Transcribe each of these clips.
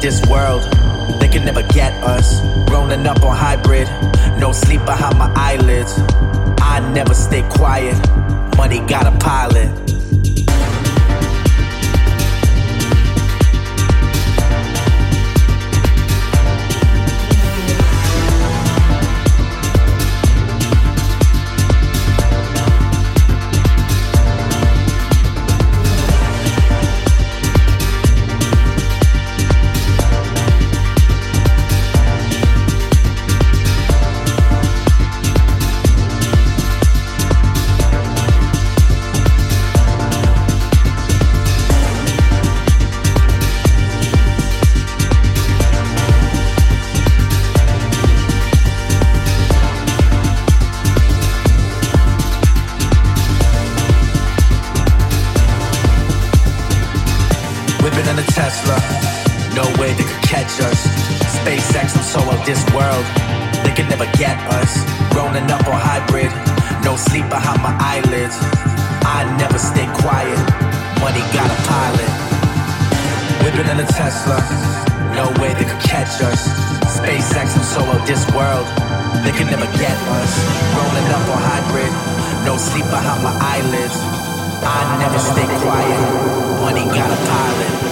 this world. They can never get us. Rolling up on hybrid. No sleep behind my eyelids. I never stay quiet. Money got a pilot. So of this world. They can never get us. Rolling up on hybrid, no sleep behind my eyelids. I never stay quiet. Money got a pilot. Whipping in a Tesla, no way they could catch us. SpaceX, I'm so of this world. They can never get us. Rolling up on hybrid, no sleep behind my eyelids. I never stay quiet. Money got a pilot.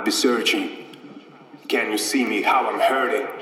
I'll be searching. Can you see me how I'm hurting?